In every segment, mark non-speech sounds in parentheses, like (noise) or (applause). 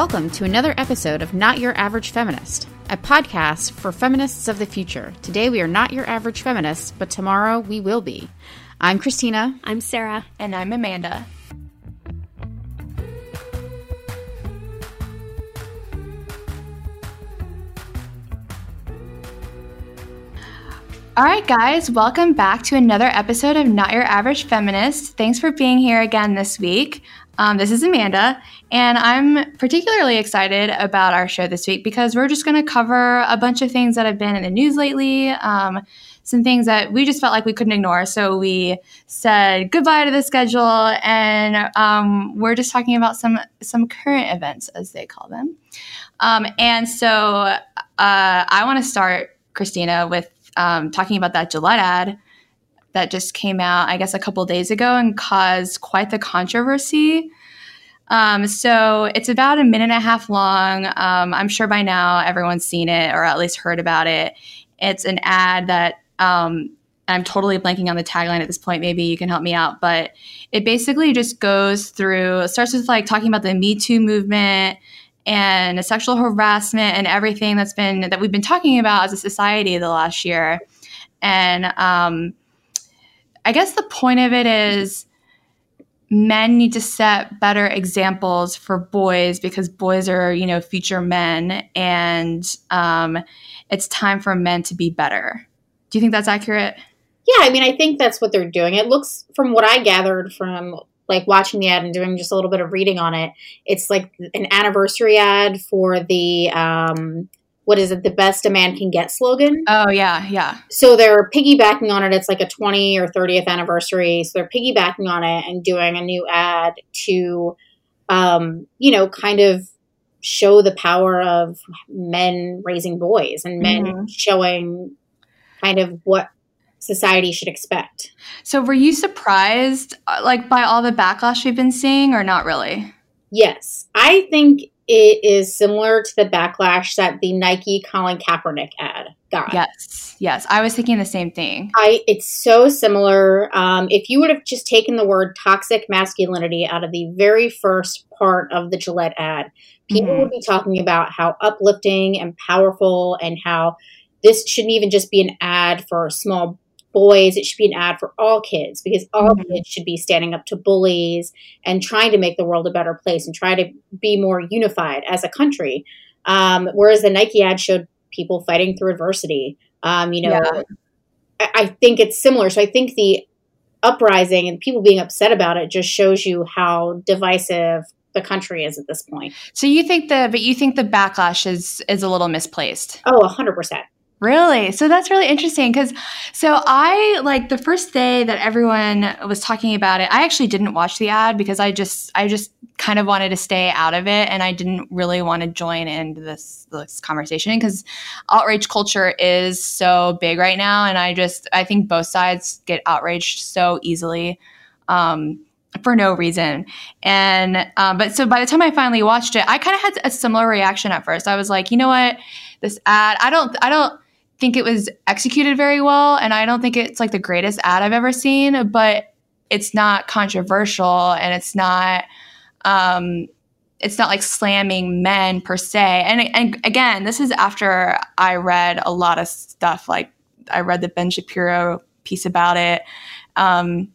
Welcome to another episode of Not Your Average Feminist, a podcast for feminists of the future. Today we are not your average feminists, but tomorrow we will be. I'm Christina. I'm Sarah. And I'm Amanda. All right, guys, welcome back to another episode of Not Your Average Feminist. Thanks for being here again this week. Um, this is Amanda, and I'm particularly excited about our show this week because we're just going to cover a bunch of things that have been in the news lately, um, some things that we just felt like we couldn't ignore. So we said goodbye to the schedule, and um, we're just talking about some some current events, as they call them. Um, and so uh, I want to start, Christina, with um, talking about that Gillette ad that just came out, I guess, a couple days ago and caused quite the controversy. Um, so it's about a minute and a half long. Um, I'm sure by now everyone's seen it or at least heard about it. It's an ad that um, I'm totally blanking on the tagline at this point. Maybe you can help me out. But it basically just goes through, starts with like talking about the Me Too movement and sexual harassment and everything that's been that we've been talking about as a society the last year. And um, I guess the point of it is men need to set better examples for boys because boys are, you know, future men, and um, it's time for men to be better. Do you think that's accurate? Yeah, I mean, I think that's what they're doing. It looks, from what I gathered from like watching the ad and doing just a little bit of reading on it, it's like an anniversary ad for the um, what is it, the best a man can get slogan. Oh, yeah, yeah. So they're piggybacking on it. It's like a 20 or 30th anniversary. So they're piggybacking on it and doing a new ad to, um, you know, kind of show the power of men raising boys and men mm-hmm. showing kind of what society should expect. So were you surprised uh, like by all the backlash we've been seeing or not really? Yes. I think it is similar to the backlash that the Nike Colin Kaepernick ad got. Yes, yes, I was thinking the same thing. I it's so similar. Um, if you would have just taken the word toxic masculinity out of the very first part of the Gillette ad, people mm-hmm. would be talking about how uplifting and powerful and how this shouldn't even just be an ad for small boys, it should be an ad for all kids because all mm-hmm. kids should be standing up to bullies and trying to make the world a better place and try to be more unified as a country. Um, whereas the Nike ad showed people fighting through adversity. Um, you know, yeah. I, I think it's similar. So I think the uprising and people being upset about it just shows you how divisive the country is at this point. So you think the but you think the backlash is is a little misplaced. Oh, 100%. Really? So that's really interesting because so I like the first day that everyone was talking about it, I actually didn't watch the ad because I just I just kind of wanted to stay out of it and I didn't really want to join into this this conversation because outrage culture is so big right now and I just I think both sides get outraged so easily. Um, for no reason. And um, but so by the time I finally watched it, I kind of had a similar reaction at first. I was like, you know what, this ad, I don't, I don't think it was executed very well, and I don't think it's like the greatest ad I've ever seen, but it's not controversial and it's not um, it's not like slamming men per se. And, and again, this is after I read a lot of stuff. Like I read the Ben Shapiro piece about it. Um,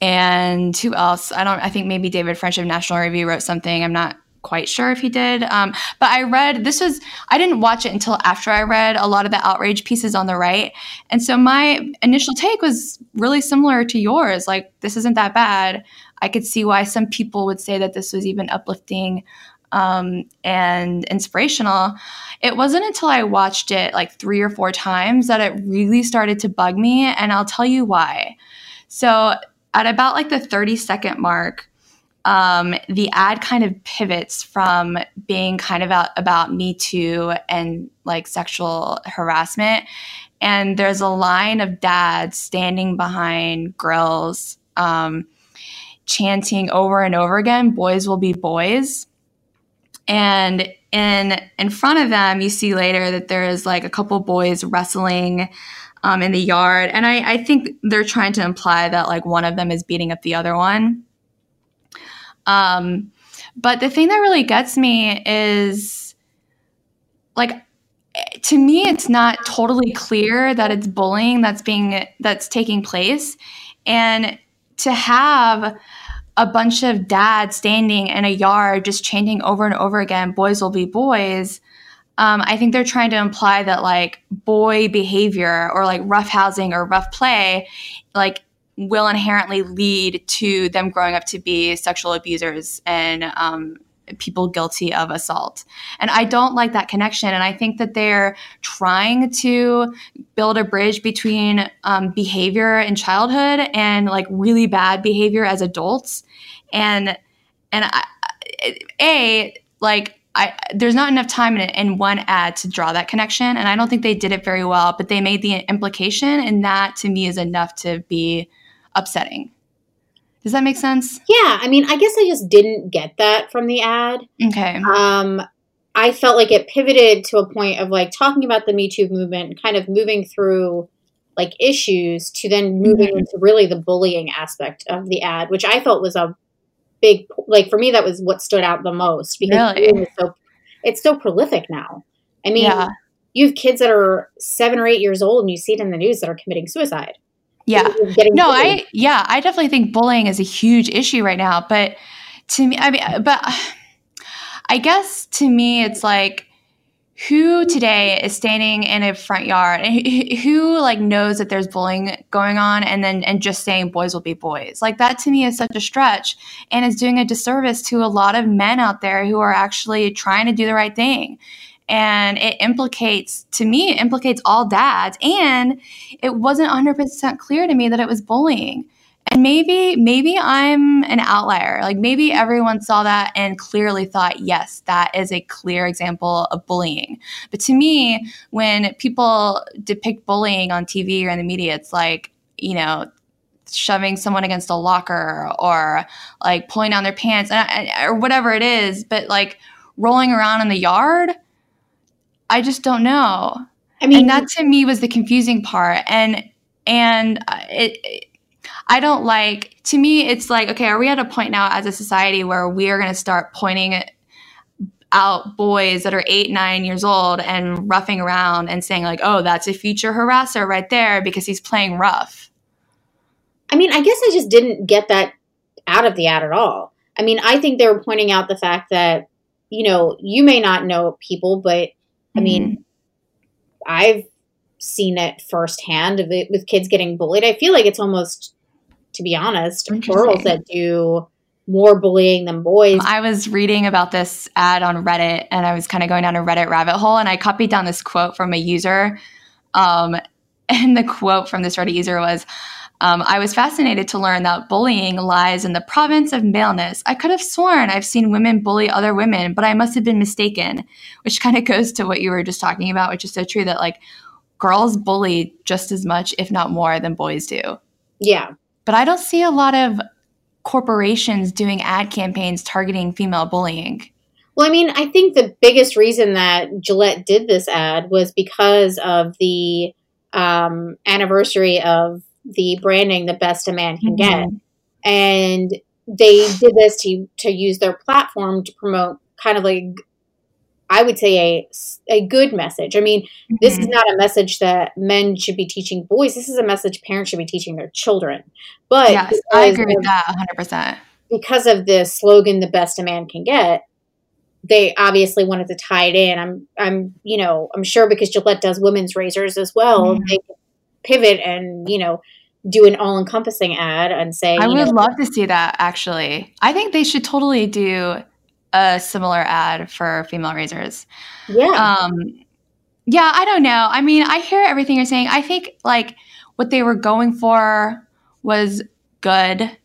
and who else? I don't. I think maybe David French of National Review wrote something. I'm not quite sure if he did. Um, but I read this was I didn't watch it until after I read a lot of the outrage pieces on the right, and so my initial take was really similar to yours. Like this isn't that bad. I could see why some people would say that this was even uplifting um, and inspirational. It wasn't until I watched it like three or four times that it really started to bug me, and I'll tell you why. So at about like the 30 second mark, um, the ad kind of pivots from being kind of about, Me Too and like sexual harassment. And there's a line of dads standing behind grills, um, chanting over and over again, boys will be boys. And in in front of them, you see later that there is like a couple boys wrestling um, in the yard. And I, I think they're trying to imply that like one of them is beating up the other one. Um, but the thing that really gets me is like to me it's not totally clear that it's bullying that's being that's taking place. And to have a bunch of dads standing in a yard just chanting over and over again boys will be boys um, i think they're trying to imply that like boy behavior or like rough housing or rough play like will inherently lead to them growing up to be sexual abusers and um, people guilty of assault. And I don't like that connection. And I think that they're trying to build a bridge between um, behavior in childhood and like really bad behavior as adults. And and I, a like I, there's not enough time in, in one ad to draw that connection, and I don't think they did it very well. But they made the implication, and that to me is enough to be upsetting. Does that make sense? Yeah, I mean, I guess I just didn't get that from the ad. Okay. Um, I felt like it pivoted to a point of like talking about the Me Too movement and kind of moving through like issues to then moving mm-hmm. into really the bullying aspect of the ad, which I felt was a big like for me that was what stood out the most because really? it's so it's so prolific now. I mean, yeah. you have kids that are seven or eight years old and you see it in the news that are committing suicide. Yeah. No, I yeah, I definitely think bullying is a huge issue right now. But to me, I mean, uh, but (sighs) I guess to me, it's like who today is standing in a front yard and who like knows that there's bullying going on and then and just saying boys will be boys like that to me is such a stretch and is doing a disservice to a lot of men out there who are actually trying to do the right thing and it implicates to me it implicates all dads. And it wasn't 100% clear to me that it was bullying. And maybe maybe i'm an outlier. Like maybe everyone saw that and clearly thought yes that is a clear example of bullying. But to me when people depict bullying on tv or in the media it's like you know shoving someone against a locker or like pulling down their pants uh, uh, or whatever it is. But like rolling around in the yard I just don't know. I mean, and that to me was the confusing part. And and uh, it, it I don't like. To me, it's like okay, are we at a point now as a society where we are going to start pointing out boys that are eight, nine years old and roughing around and saying like, "Oh, that's a future harasser right there because he's playing rough." I mean, I guess I just didn't get that out of the ad at all. I mean, I think they were pointing out the fact that you know you may not know people, but I mean, mm-hmm. I've seen it firsthand of it with kids getting bullied. I feel like it's almost, to be honest, girls that do more bullying than boys. I was reading about this ad on Reddit and I was kind of going down a Reddit rabbit hole and I copied down this quote from a user. Um, (laughs) and the quote from this Reddit user was, um, I was fascinated to learn that bullying lies in the province of maleness. I could have sworn I've seen women bully other women, but I must have been mistaken, which (laughs) kind of goes to what you were just talking about, which is so true that like girls bully just as much, if not more, than boys do. Yeah. But I don't see a lot of corporations doing ad campaigns targeting female bullying. Well, I mean, I think the biggest reason that Gillette did this ad was because of the um, anniversary of the branding the best a man can get. Mm-hmm. And they did this to to use their platform to promote kind of like I would say a a good message. I mean, mm-hmm. this is mm-hmm. not a message that men should be teaching boys. This is a message parents should be teaching their children. But yes, I agree with that 100%. Because of the slogan the best a man can get, they obviously wanted to tie it in. I'm I'm, you know, I'm sure because Gillette does women's razors as well, mm-hmm. they pivot and, you know, do an all encompassing ad and say, I would know, love to see that actually. I think they should totally do a similar ad for female razors. Yeah. Um, yeah, I don't know. I mean, I hear everything you're saying. I think like what they were going for was good.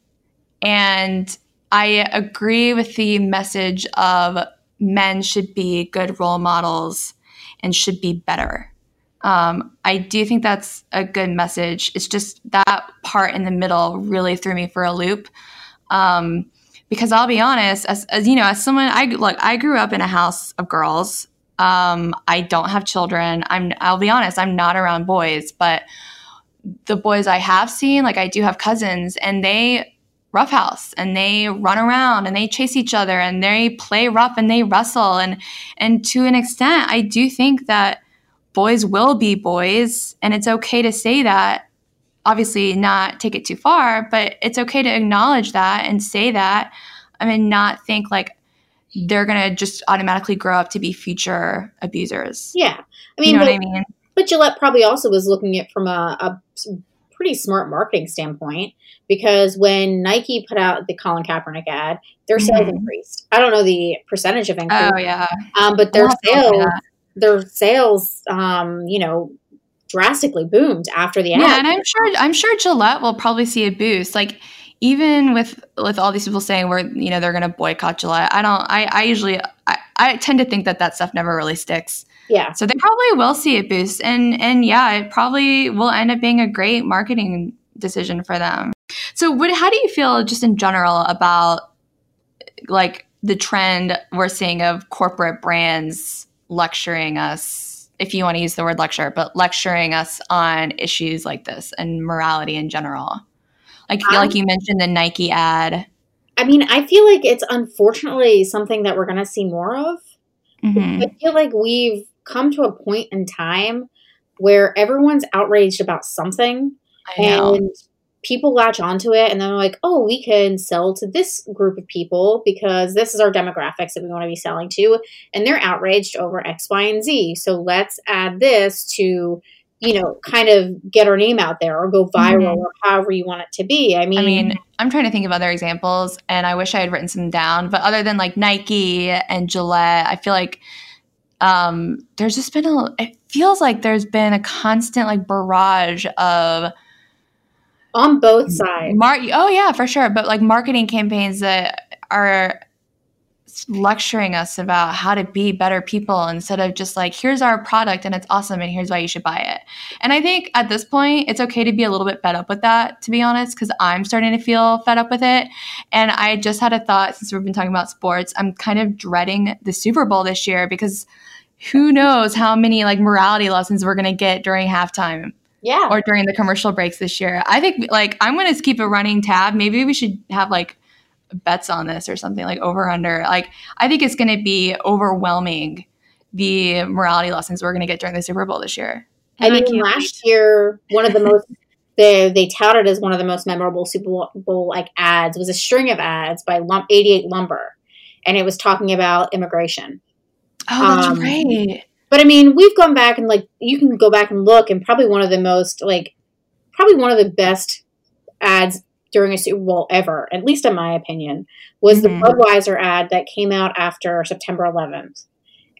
And I agree with the message of men should be good role models and should be better. Um, I do think that's a good message. It's just that part in the middle really threw me for a loop. Um, because I'll be honest, as, as, you know, as someone I look, I grew up in a house of girls. Um, I don't have children. I'm. I'll be honest. I'm not around boys, but the boys I have seen, like I do have cousins, and they roughhouse and they run around and they chase each other and they play rough and they wrestle and and to an extent I do think that boys will be boys and it's okay to say that obviously not take it too far but it's okay to acknowledge that and say that I mean not think like they're gonna just automatically grow up to be future abusers. Yeah, I mean, you know but, what I mean? but Gillette probably also was looking at it from a, a pretty smart marketing standpoint because when Nike put out the Colin Kaepernick ad, their sales Mhm. increased. I don't know the percentage of increase, Oh yeah, um, but their I'll have to look at sales. Their sales, um, you know, drastically boomed after the ad. yeah, and I'm sure I'm sure Gillette will probably see a boost. Like even with with all these people saying we're you know they're going to boycott Gillette, I don't. I I usually I, I tend to think that that stuff never really sticks. yeah, So they probably will see a boost, and and yeah, it probably will end up being a great marketing decision for them. So, what? How do you feel just in general about like the trend we're seeing of corporate brands lecturing us, if you want to use the word lecture, but lecturing us on issues like this and morality in general? Like, Um, like you mentioned the Nike ad. I mean, I feel like it's unfortunately something that we're going to see more of. Mhm. I feel like we've come to a point in time where everyone's outraged about something I know. and people latch onto it and then they're like, oh, we can sell to this group of people because this is our demographics that we want to be selling to. And they're outraged over X, Y, and Z. So let's add this to, you know, kind of get our name out there or go viral Mhm. or however you want it to be. I mean, I mean, I'm trying to think of other examples, and I wish I had written some down. But other than like Nike and Gillette, I feel like um, there's just been a. It feels like there's been a constant like barrage of on both sides. mar. Oh yeah, for sure. But like marketing campaigns that are lecturing us about how to be better people instead of just like here's our product and it's awesome and here's why you should buy it. And I think at this point it's okay to be a little bit fed up with that to be honest cuz I'm starting to feel fed up with it. And I just had a thought since we've been talking about sports, I'm kind of dreading the Super Bowl this year because who knows how many like morality lessons we're going to get during halftime Yeah. or during the commercial breaks this year. I think like I'm going to keep a running tab. Maybe we should have like bets on this or something like over under. Like I think it's going to be overwhelming the morality lessons we're going to get during the Super Bowl this year. I And I mean, last year, one of the most (laughs) they they touted as one of the most memorable Super Bowl like ads was a string of ads by Lump, 88 Lumber, and it was talking about immigration. Oh, that's Um, right. But I mean, we've gone back and like you can go back and look, and probably one of the most like probably one of the best ads during a Super Bowl ever, at least in my opinion, was Mhm. the Budweiser ad that came out after September 11th.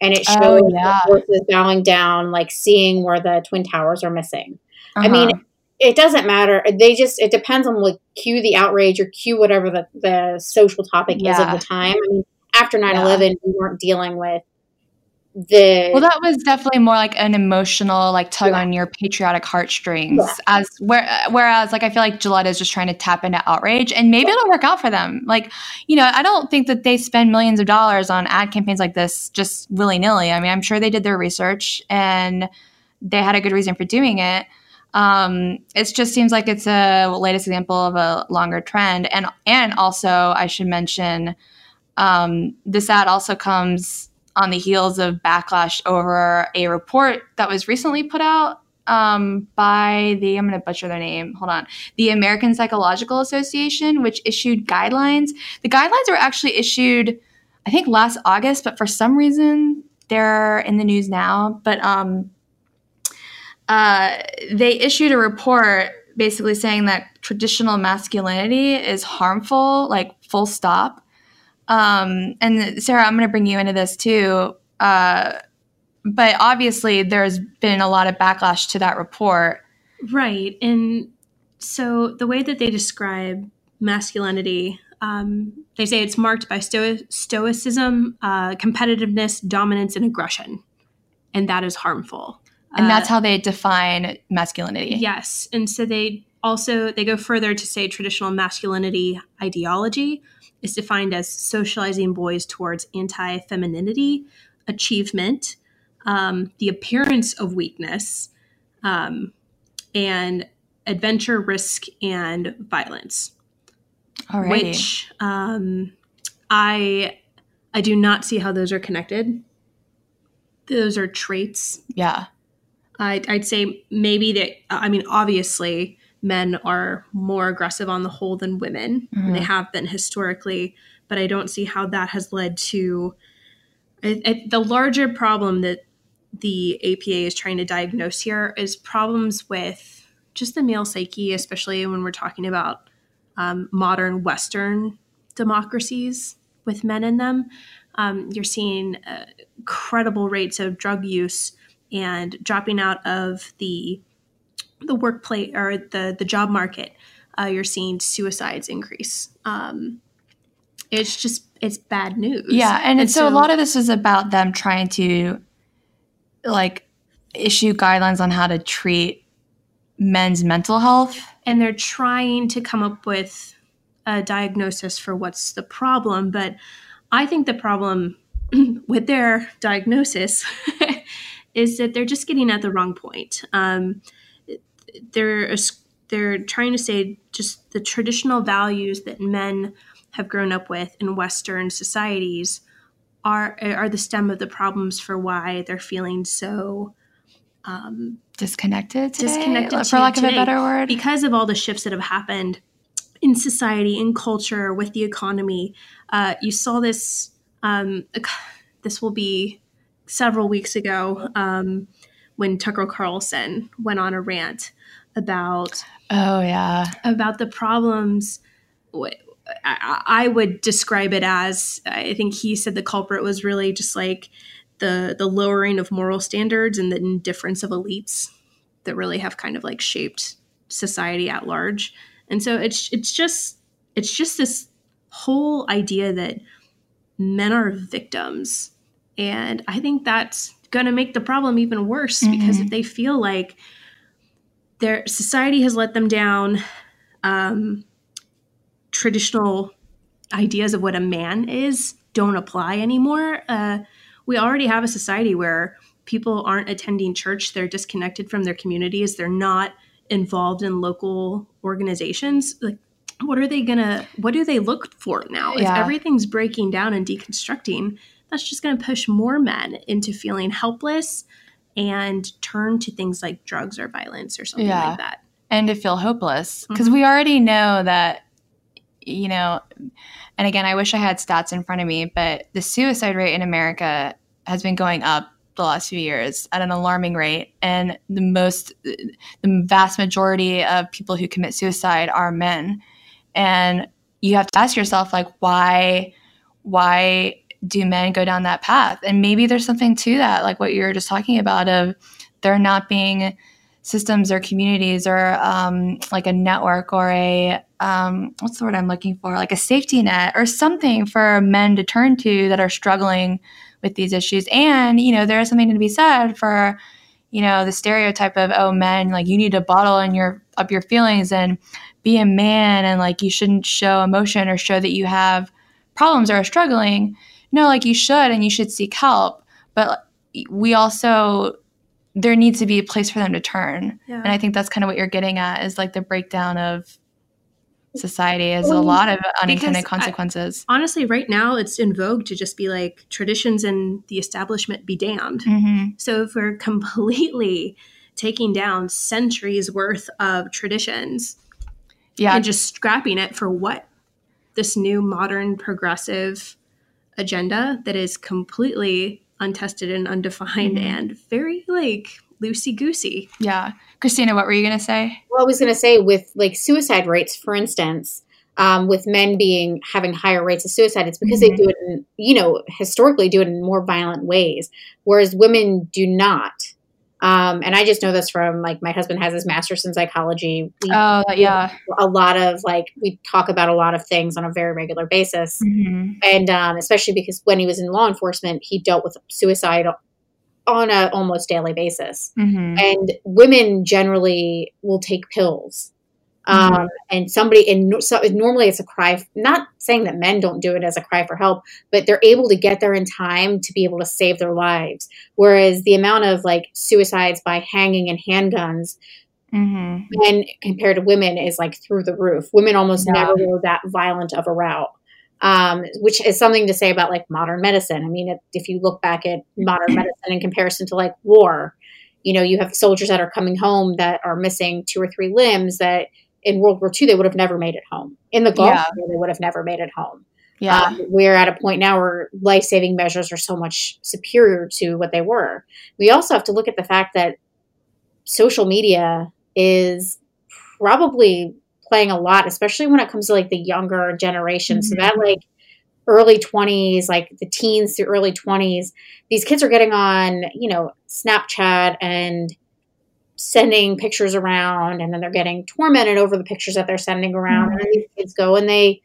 And it Oh, showed yeah. the horses bowing down, like seeing where the Twin Towers are missing. I Uh-huh. mean, it doesn't matter. They just it depends on like cue the outrage or cue whatever the, the social topic is Yeah. of the time. I mean, after 9-11, we weren't dealing with the Well, that was definitely more like an emotional, like tug Yeah. on your patriotic heartstrings. Yeah. As where, whereas, like I feel like Gillette is just trying to tap into outrage, and maybe it'll work out for them. Like, you know, I don't think that they spend millions of dollars on ad campaigns like this just willy nilly. I mean, I'm sure they did their research and they had a good reason for doing it. Um, it just seems like it's a latest example of a longer trend, and and also I should mention um, this ad also comes on the heels of backlash over a report that was recently put out um, by the I'm going to butcher their name. Hold on, the American Psychological Association, which issued guidelines. The guidelines were actually issued, I think, last August, but for some reason they're in the news now. But um, uh, they issued a report basically saying that traditional masculinity is harmful, like full stop. Um, and Sarah, I'm going to bring you into this too. Uh, but obviously, there's been a lot of backlash to that report. Right. And so the way that they describe masculinity, um, they say it's marked by sto- stoicism, uh, competitiveness, dominance, and aggression. And that is harmful. And that's Uh, how they define masculinity. Yes. And so they also they go further to say traditional masculinity ideology is defined as socializing boys towards anti-femininity, achievement, um, the appearance of weakness, um, and adventure, risk, and violence. Alrighty. which um, I I do not see how those are connected. Those are traits. yeah. I'd, I'd say maybe that. I mean, obviously, men are more aggressive on the whole than women. and They have been historically, but I don't see how that has led to I, I, the larger problem that the APA is trying to diagnose here is problems with just the male psyche, especially when we're talking about um, modern Western democracies with men in them. Um, you're seeing uh, incredible rates of drug use and dropping out of the the workplace or the the job market. Uh, you're seeing suicides increase. Um, it's just it's bad news. Yeah, and, so, a lot of this is about them trying to like issue guidelines on how to treat men's mental health. and they're trying to come up with a diagnosis for what's the problem. But I think the problem (clears throat) with their diagnosis (laughs) is that they're just getting at the wrong point. Um, they're they're trying to say just the traditional values that men have grown up with in Western societies are are the stem of the problems for why they're feeling so um, Disconnected today, Disconnected for lack of a better word. because of all the shifts that have happened in society, in culture, with the economy. Uh, you saw this. Um, this will be several weeks ago um, when Tucker Carlson went on a rant about oh yeah, about the problems. I, would describe it as I think he said the culprit was really just like the the lowering of moral standards and the indifference of elites that really have kind of like shaped society at large. And so it's it's just it's just this whole idea that men are victims. And I think that's going to make the problem even worse because Mhm. if they feel like their society has let them down, um, traditional ideas of what a man is don't apply anymore. Uh, we already have a society where people aren't attending church, they're disconnected from their communities, they're not involved in local organizations. Like, what are they gonna, what do they look for now? If everything's breaking down and deconstructing, that's just gonna push more men into feeling helpless and turn to things like drugs or violence or something Yeah. like that. and to feel hopeless because Mhm. we already know that you know and again i wish i had stats in front of me but the suicide rate in america has been going up the last few years at an alarming rate and the most the vast majority of people who commit suicide are men and you have to ask yourself like why why do men go down that path? And maybe there's something to that like what you were just talking about of there not being systems or communities or um, like a network or a um, what's the word I'm looking for? Like a safety net or something for men to turn to that are struggling with these issues. And you know there is something to be said for you know the stereotype of oh men like you need to bottle in your up your feelings and be a man and like you shouldn't show emotion or show that you have problems or are struggling no like you should and you should seek help but we also there needs to be a place for them to turn Yeah. and i think that's kind of what you're getting at is like the breakdown of society is a lot of unintended because I- consequences honestly, right now it's in vogue to just be like traditions and the establishment be damned. hmm So if we're (laughs) completely taking down centuries worth of traditions yeah and just scrapping it for what? This new modern progressive agenda that is completely untested and undefined Mhm. and very like loosey goosey. yeah christina what were you going to say Well, I was going to say with like suicide rates, for instance, um, with men being having higher rates of suicide, it's because Mhm. they do it, in, you know, historically do it in more violent ways, whereas women do not. Um, and I just know this from like my husband has his master's in psychology. We, oh yeah. a lot of like we talk about a lot of things on a very regular basis, hmm and um, especially because when he was in law enforcement, he dealt with suicide on a almost daily basis. Hmm and women generally will take pills Mm-hmm. um, and somebody and so normally it's a cry not saying that men don't do it as a cry for help but they're able to get there in time to be able to save their lives whereas the amount of like suicides by hanging and handguns mm-hmm. and compared to women is like through the roof. Women almost yeah. never go that violent of a route. Um, which is something to say about like modern medicine. I mean, if, if you look back at modern medicine in comparison to like war, you know, you have soldiers that are coming home that are missing two or three limbs that in World War II they would have never made it home. In the Gulf, yeah. they would have never made it home. Yeah. Um, we're at a point now where life saving measures are so much superior to what they were. We also have to look at the fact that social media is probably playing a lot, especially when it comes to like the younger generation. Mm-hmm. So that like early 20s, like the teens to early 20s, these kids are getting on, you know, Snapchat and sending pictures around and then they're getting tormented over the pictures that they're sending around. Mm-hmm. And these kids go and they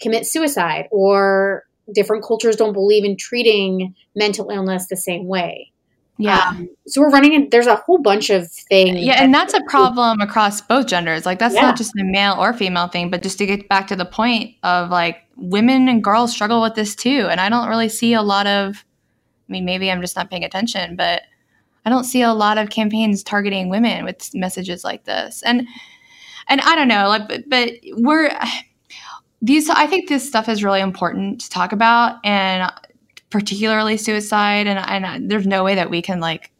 commit suicide or different cultures don't believe in treating mental illness the same way. Yeah. Um, so we're running in, there's a whole bunch of things. Yeah. And that's a problem across both genders. Like, that's yeah. not just a male or female thing, but just to get back to the point of like women and girls struggle with this too. And I don't really see a lot of, I mean, maybe I'm just not paying attention, but I don't see a lot of campaigns targeting women with messages like this. And, and I don't know, like, but, but we're, (sighs) these i think this stuff is really important to talk about and particularly suicide and, and there's no way that we can like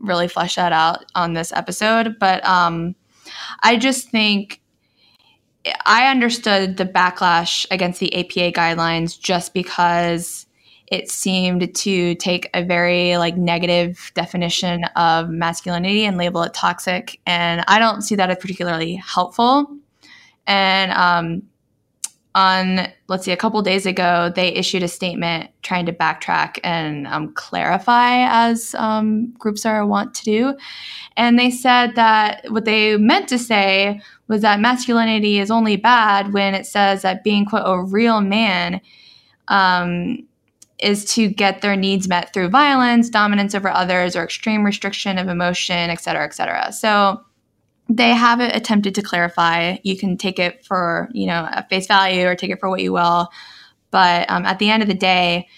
really flesh that out on this episode but um i just think i understood the backlash against the apa guidelines just because it seemed to take a very like negative definition of masculinity and label it toxic and i don't see that as particularly helpful. And um, on let's see a couple days ago they issued a statement trying to backtrack and um, clarify as um, groups are want to do. And they said that what they meant to say was that masculinity is only bad when it says that being quote a real man um, is to get their needs met through violence dominance over others or extreme restriction of emotion et cetera et cetera so they have attempted to clarify. You can take it for you know a face value or take it for what you will, but um, at the end of the day,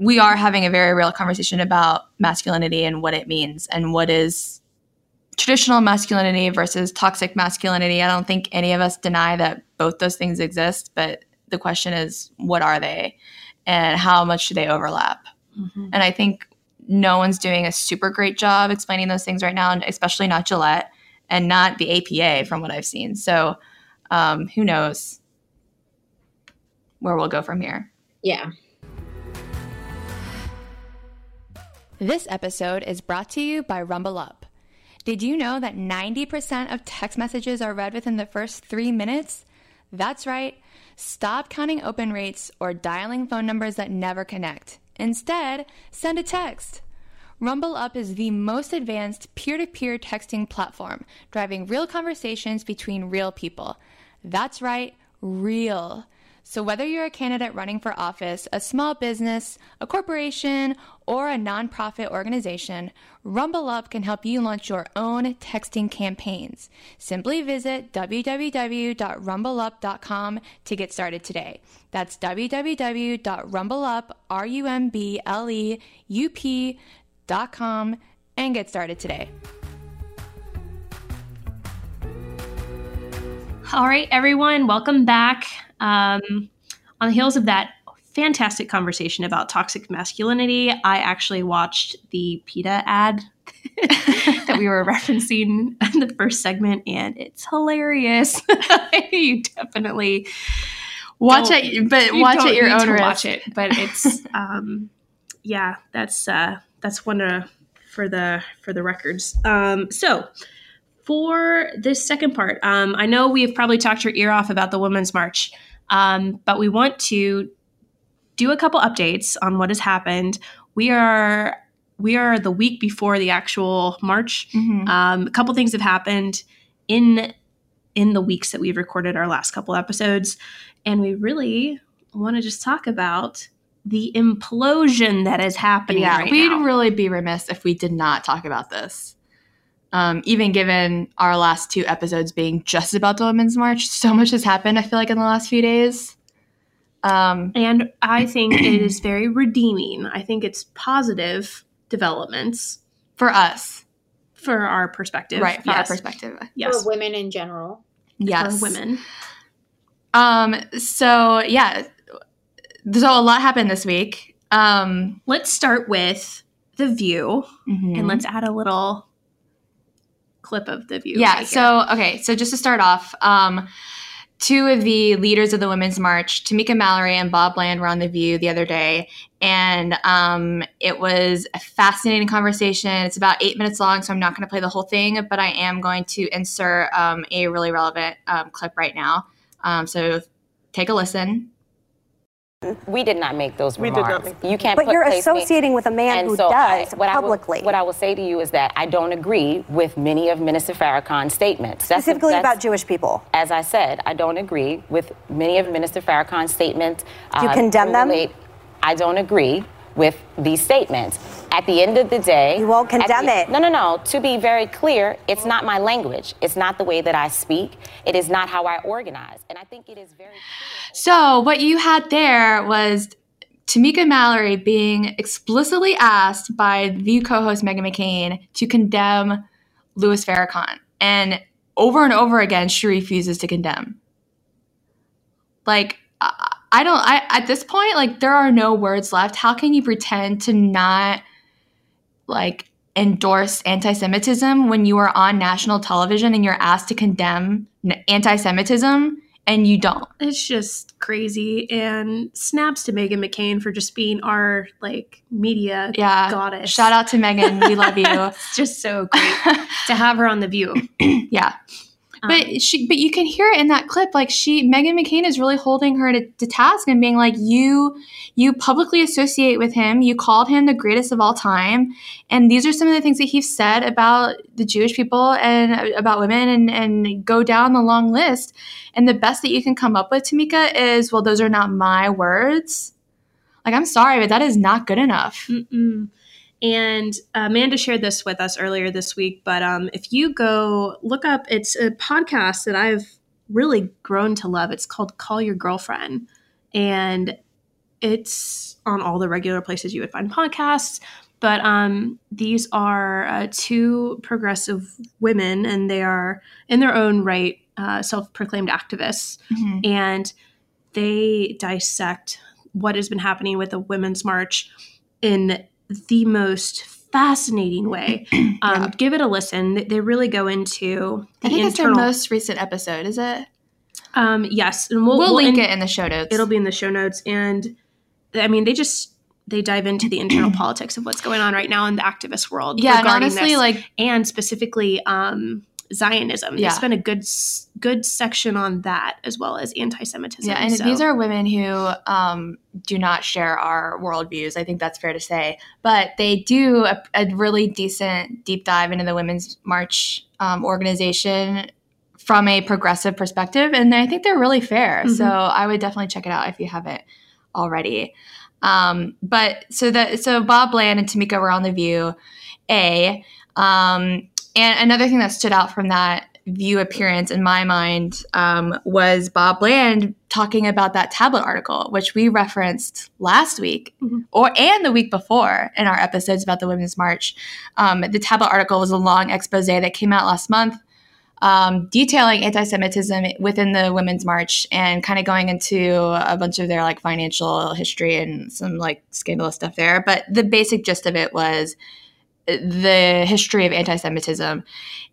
we are having a very real conversation about masculinity and what it means and what is traditional masculinity versus toxic masculinity. I don't think any of us deny that both those things exist, but the question is, what are they, and how much do they overlap? Mm-hmm. And I think no one's doing a super great job explaining those things right now, and especially not Gillette and not the APA from what I've seen. So um, who knows where we'll go from here. Yeah. This episode is brought to you by Rumble Up. Did you know that 90% of text messages are read within the first three minutes? That's right. Stop counting open rates or dialing phone numbers that never connect. Instead, send a text. Rumble Up is the most advanced peer to peer texting platform, driving real conversations between real people. That's right, real. So, whether you're a candidate running for office, a small business, a corporation, or a nonprofit organization, Rumble Up can help you launch your own texting campaigns. Simply visit www.rumbleup.com to get started today. That's www.rumbleup, com and get started today. All right, everyone, welcome back. Um, on the heels of that fantastic conversation about toxic masculinity, I actually watched the PETA ad (laughs) that we were referencing in the first segment, and it's hilarious. (laughs) you definitely watch it, but watch it your own risk. Watch it, but it's (laughs) um, yeah, that's uh, that's one uh, for the for the records. Um, so for this second part, um, I know we have probably talked your ear off about the Women's March, um, but we want to do a couple updates on what has happened. We are we are the week before the actual march. Mm-hmm. Um, a couple things have happened in in the weeks that we've recorded our last couple episodes, and we really want to just talk about the implosion that is happening yeah, right we'd now. really be remiss if we did not talk about this. Um, even given our last two episodes being just about the Women's March, so much has happened, I feel like, in the last few days. Um, and I think it is very redeeming. I think it's positive developments for us. for our perspective. right, from yes. our perspective. Yes. For women in general. Yes. For women. Um, so yeah. So a lot happened this week. Um, Let's start with the view mhm. and let's add a little clip of the view. Yeah. right. So okay. So just to start off, um, two of the leaders of the Women's March, Tamika Mallory and Bob Bland, were on the View the other day, and um, it was a fascinating conversation. It's about eight minutes long, so I'm not going to play the whole thing, but I am going to insert um, a really relevant um, clip right now. Um, so take a listen. We did not make those We did not remarks. make- you can't But put you're place me- associating with a man And who so I- does what I will- publicly. what I will say to you is that I don't agree with many of Minister Farrakhan's statements. That's- specifically that's- about Jewish people. As I said, I don't agree with many of Minister Farrakhan's statements. Do you uh, condemn them? I don't agree with these statements. At the end of the day, You won't at condemn the- it. No, no, no. To be very clear, it's not my language. It's not the way that I speak. It is not how I organize. And I think it is very clear. So what you had there was Tamika Mallory being explicitly asked by View co-host Meghan McCain to condemn Louis Farrakhan, and over and over again, she refuses to condemn. Like I I don't. I at this point, like there are no words left. How can you pretend to not like endorse anti-Semitism when you are on national television and you're asked to condemn anti-Semitism and you don't? it's just crazy and snaps to Meghan McCain for just being our like media Yeah. goddess. Shout out to Meghan. We love you. (laughs) It's just so great to have her on the view. (clears throat) yeah. Um, But she but you can hear it in that clip like she Meghan McCain is really holding her to, to task and being like you you publicly associate with him. You called him the greatest of all time. And these are some of the things that he said about the Jewish people and about women and and go down the long list. And the best that you can come up with Tamika is well those are not my words. Like I'm sorry but that is not good enough. Mm-mm. And Amanda shared this with us earlier this week. But um, if you go look up, it's a podcast that I've really grown to love. It's called Call Your Girlfriend. And it's on all the regular places you would find podcasts. But um, these are uh, two progressive women, and they are, in their own right, uh, self proclaimed activists Mhm. and they dissect what has been happening with the Women's March in the most fascinating way. (clears throat) Um, Yeah. Give it a listen. They- really go into the I think it's their most recent episode is it um, yes, and we'll, we'll, we'll link in- it in the show notes It'll be in the show notes, and I mean, they just they dive into the internal (clears throat) politics of what's going on right now in the activist world. yeah and honestly this, like and specifically um, Zionism. Yeah. They spent a good good section on that as well as anti-Semitism. Yeah, and so- these are women who um, do not share our worldviews. I think that's fair to say. But they do a, a really decent deep dive into the Women's March um, organization from a progressive perspective. And I think they're really fair. Mhm. So I would definitely check it out if you haven't already. Um, but so that so Bob Bland and Tamika were on the View, a um, and another thing that stood out from that View appearance in my mind um, was Bob Bland talking about that tablet article, which we referenced last week Mhm. or and the week before in our episodes about the Women's March. Um, the tablet article was a long expose that came out last month um, detailing anti-Semitism within the Women's March and kind of going into a bunch of their like financial history and some like scandalous stuff there. But the basic gist of it was the history of anti-Semitism.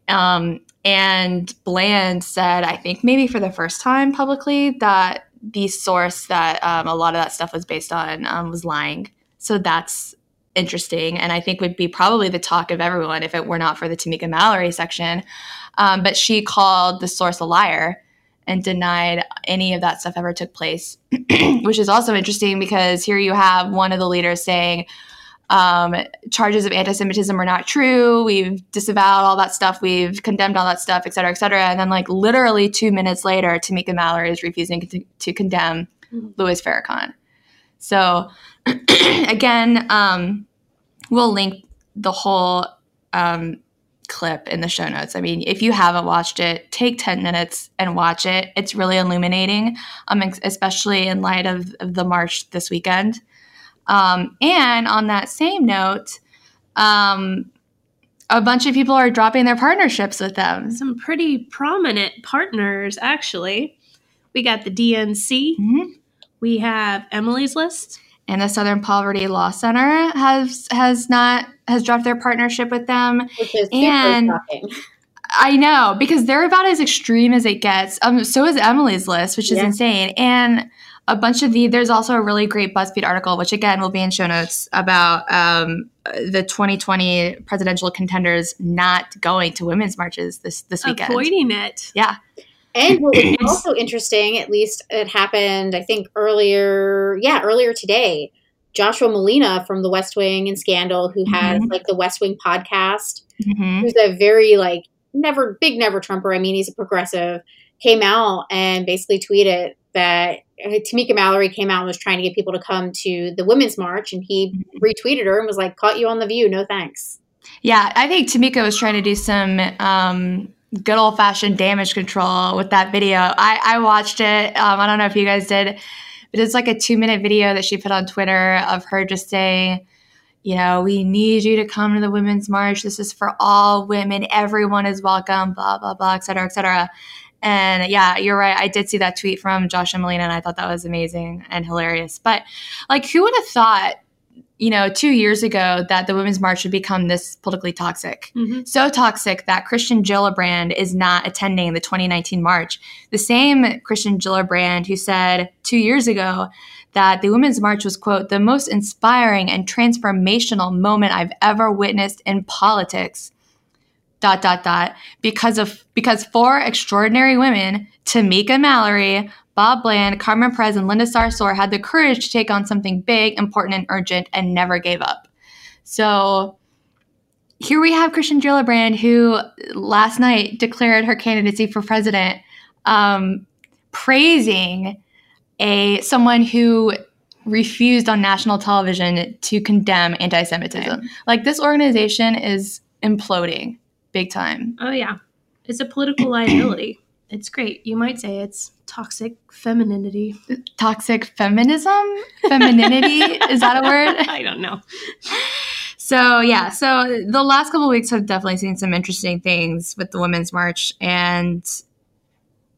Um, and Bland said, I think maybe for the first time publicly, that the source that um, a lot of that stuff was based on um, was lying. So that's interesting, and I think would be probably the talk of everyone if it were not for the Tamika Mallory section. Um, but she called the source a liar and denied any of that stuff ever took place, (clears throat) which is also interesting because here you have one of the leaders saying um, charges of anti-Semitism are not true. We've disavowed all that stuff. We've condemned all that stuff, et cetera, et cetera. And then, like literally two minutes later, Tamika Mallory is refusing to, to condemn Louis Farrakhan. So, (clears throat) again, um, we'll link the whole um, clip in the show notes. I mean, if you haven't watched it, take 10 minutes and watch it. It's really illuminating, um, especially in light of, of the march this weekend. Um, and on that same note, um, a bunch of people are dropping their partnerships with them. Some pretty prominent partners, actually. We got the DNC. Mhm. We have Emily's List. And the Southern Poverty Law Center has has not has dropped their partnership with them. Which is super And- shocking. I know because they're about as extreme as it gets. Um, so is Emily's List, which is Yeah. insane, and a bunch of the. There's also a really great BuzzFeed article, which again will be in show notes about um, the 2020 presidential contenders not going to women's marches this this weekend. Avoiding it. Yeah, And what was (clears throat) also interesting, at least it happened, I think earlier, yeah, earlier today. Joshua Malina from The West Wing and Scandal, who has Mhm. like the West Wing podcast, Mhm. who's a very like never big never Trumper. I mean, he's a progressive. Came out and basically tweeted that uh, Tamika Mallory came out and was trying to get people to come to the women's march, and he retweeted her and was like, "Caught you on the View, no thanks." yeah. I think Tamika was trying to do some. Um, Good old fashioned damage control with that video. I, I watched it. Um, I don't know if you guys did, but it's like a two minute video that she put on Twitter of her just saying, you know, we need you to come to the women's march. This is for all women. Everyone is welcome, blah, blah, blah, et cetera, et cetera. And yeah, you're right. I did see that tweet from Joshua Malina, and I thought that was amazing and hilarious. But like, who would have thought, you know, two years ago that the women's march would become this politically toxic? Mhm. So toxic that Kirsten Gillibrand is not attending the 2019 march. The same Kirsten Gillibrand who said two years ago that the Women's March was, quote, the most inspiring and transformational moment I've ever witnessed in politics. Dot dot dot. Because of because four extraordinary women, Tamika Mallory, Bob Bland, Carmen Perez, and Linda Sarsour had the courage to take on something big, important, and urgent and never gave up. So here we have Kirsten Gillibrand, who last night declared her candidacy for president, um, praising a someone who refused on national television to condemn anti-Semitism. Like this organization is imploding big time. Oh, yeah. It's a political (clears throat) liability. It's great. You might say it's toxic femininity. Toxic feminism, femininity (laughs) is that a word? I don't know. So yeah, so the last couple of weeks have definitely seen some interesting things with the Women's March, and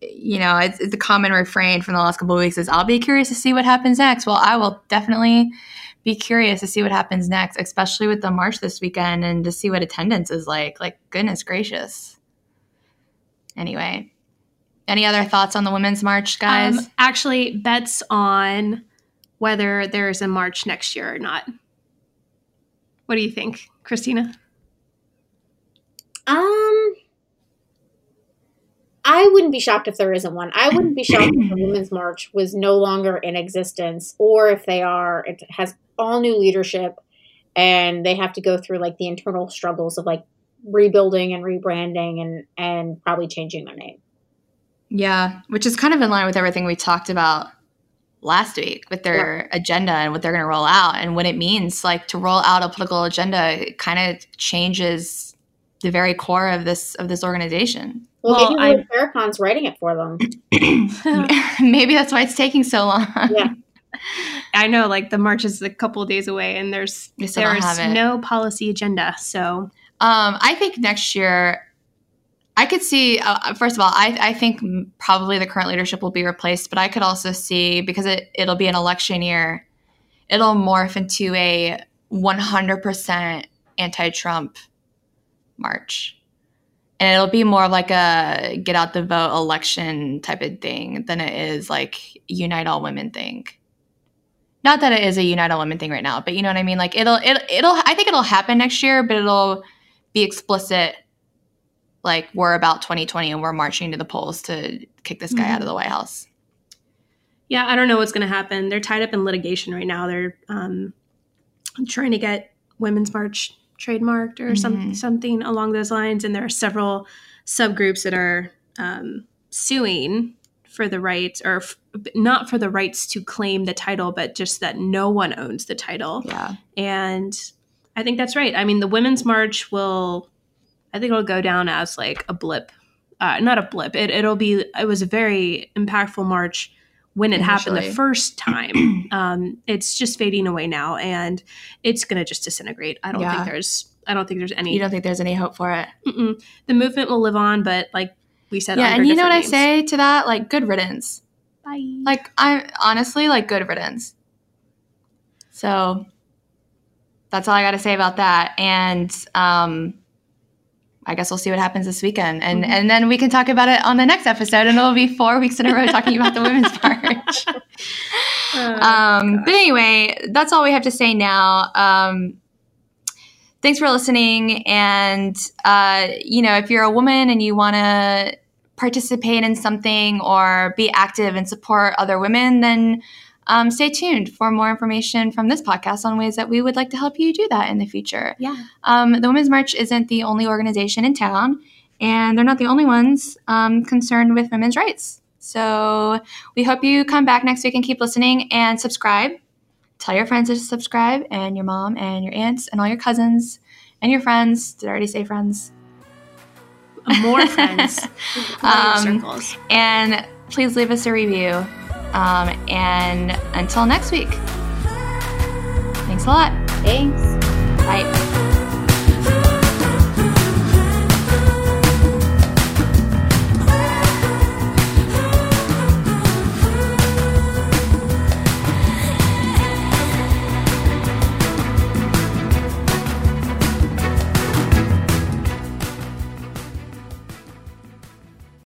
you know, it's, it's the common refrain from the last couple of weeks is I'll be curious to see what happens next. Well, I will definitely be curious to see what happens next, especially with the march this weekend and to see what attendance is like. Like goodness gracious. Anyway, any other thoughts on the Women's March, guys? Um, actually, bets on whether there's a march next year or not. What do you think, Christina? Um, I wouldn't be shocked if there isn't one. I wouldn't be shocked if the Women's March was no longer in existence, or if they are, it has all new leadership, and they have to go through like the internal struggles of like rebuilding and rebranding and and probably changing their name. Yeah, which is kind of in line with everything we talked about last week with their agenda and what they're going to roll out and what it means like to roll out a political agenda it kind of changes the very core of this of this organization. Well, Well, maybe Lord Farrakhan's writing it for them. (clears throat) Maybe that's why it's taking so long. Yeah. I know, like the march is a couple of days away, and there's We still don't there's no policy agenda. So Um, I think next year, I could see. Uh, first of all, I, I think probably the current leadership will be replaced, but I could also see because it it'll be an election year, it'll morph into a 100% anti-Trump march, and it'll be more like a get out the vote election type of thing than it is like unite all women thing. Not that it is a unite women thing right now, but you know what I mean. Like it'll it, it'll I think it'll happen next year, but it'll be explicit like we're about 2020 and we're marching to the polls to kick this guy out of the White House. yeah, I don't know what's going to happen. They're tied up in litigation right now. They're um, trying to get Women's March trademarked or some Mhm. something along those lines, and there are several subgroups that are um, suing for the rights or f- not for the rights to claim the title, but just that no one owns the title. Yeah. And I think that's right. I mean, the Women's March will, I think it'll go down as like a blip. Uh, not a blip. It, it'll be, it was a very impactful march when it happened the first time. (clears throat) um, it's just fading away now, and it's going to just disintegrate. I don't Yeah. think there's. I don't think there's any. You don't think there's any hope for it? Mm-mm. The movement will live on, but like we said, yeah, and you know what I say to that? Like, good riddance. Bye. Like, I honestly like good riddance. So that's all I got to say about that. And um, I guess we'll see what happens this weekend, and Mhm. and then we can talk about it on the next episode, and it'll be four weeks in a row talking about the women's (laughs) march. Uh, (laughs) um, but anyway, that's all we have to say now. Um, thanks for listening. And, uh, you know, if you're a woman and you want to participate in something or be active and support other women, then um, stay tuned for more information from this podcast on ways that we would like to help you do that in the future. yeah. Um, the Women's March isn't the only organization in town, and they're not the only ones um, concerned with women's rights. So we hope you come back next week and keep listening and subscribe. Tell your friends to subscribe, and your mom, and your aunts, and all your cousins, and your friends. Did I already say friends? More friends. (laughs) More Um, circles. And please leave us a review. Um, and until next week, thanks a lot. Thanks. Bye.